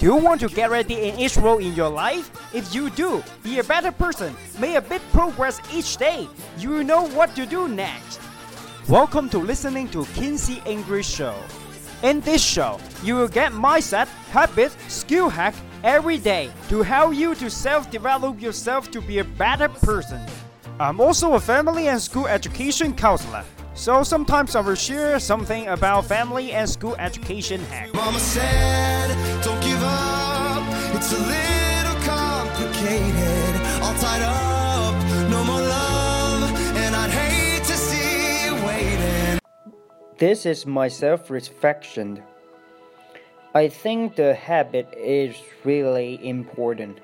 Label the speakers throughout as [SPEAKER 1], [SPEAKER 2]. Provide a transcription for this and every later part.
[SPEAKER 1] Do you want to get ready in each role in your life? If you do, be a better person, make a bit progress each day. You know what to do next. Welcome to listening to KinCee English Show. In this show, you will get mindset, habit, skill hack every day to help you to self-develop yourself to be a better person. I'm also a family and school education counselor. So sometimes I will share something about family and school education hack.
[SPEAKER 2] It's a little complicated. All tied up, no more love. And I'd hate to see you waiting.
[SPEAKER 1] This is my self reflection. I think the habit is really important,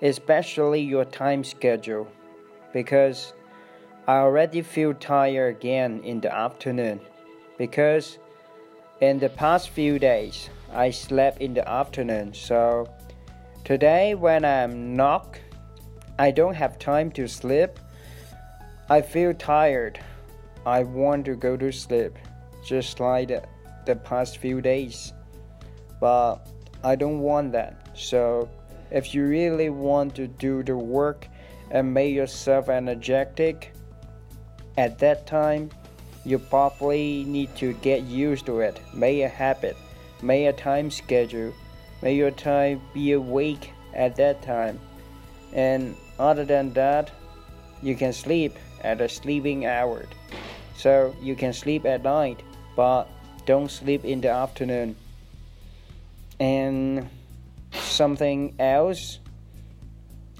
[SPEAKER 1] especially your time schedule, because I already feel tired again in the afternoon. Because in the past few days, I slept in the afternoon, so today when I'm not, I don't have time to sleep. I feel tired. I want to go to sleep, just like the, the past few days. But I don't want that. So, if you really want to do the work and make yourself energetic, at that time, you probably need to get used to it. Make a habit, make a time schedule, make your time be awake at that time. And other than that, you can sleep at a sleeping hour. So you can sleep at night, but don't sleep in the afternoon. And something else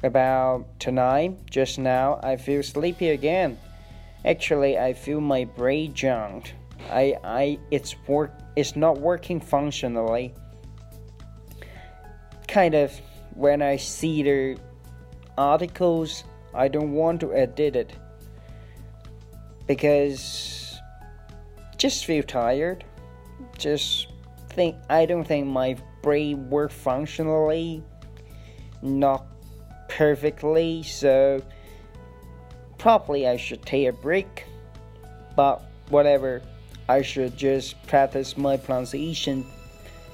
[SPEAKER 1] about tonight, just now, I feel sleepy again. Actually, I feel my brain junked. I, I, it's work, it's not working functionally. Kind of, when I see the articles, I don't want to edit it because just feel tired. Just think I don't think my brain work functionally, not perfectly. So probably I should take a break. But whatever, I should just practice my pronunciation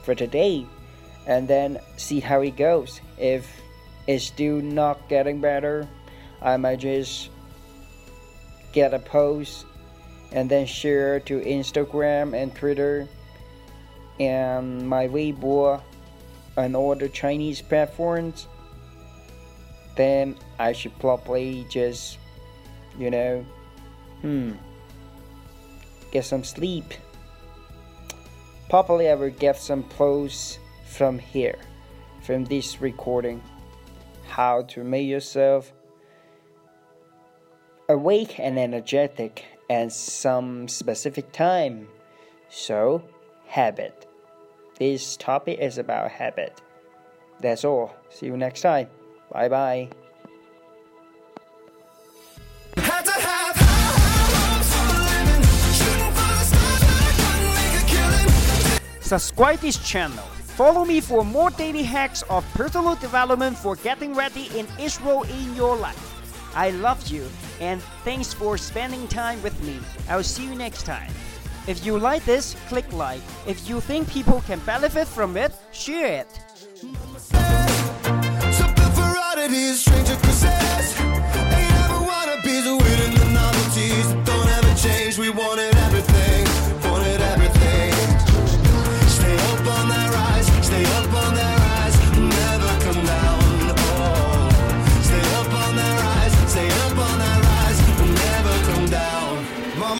[SPEAKER 1] for today, and then see how it goes. If it's still not getting better, I might just get a post and then share to Instagram and Twitter and my Weibo and all the Chinese platforms, then I should probably just, you know, hmm, get some sleep. Probably I will get some posts from here, from this recording, how to make yourself awake and energetic at some specific time. So, habit. This topic is about habit. That's all. See you next time. Bye bye. Subscribe this channel. Follow me for more daily hacks of personal development for getting ready in role in your life. I love you and thanks for spending time with me. I'll see you next time. If you like this, click like. If you think people can benefit from it, share it.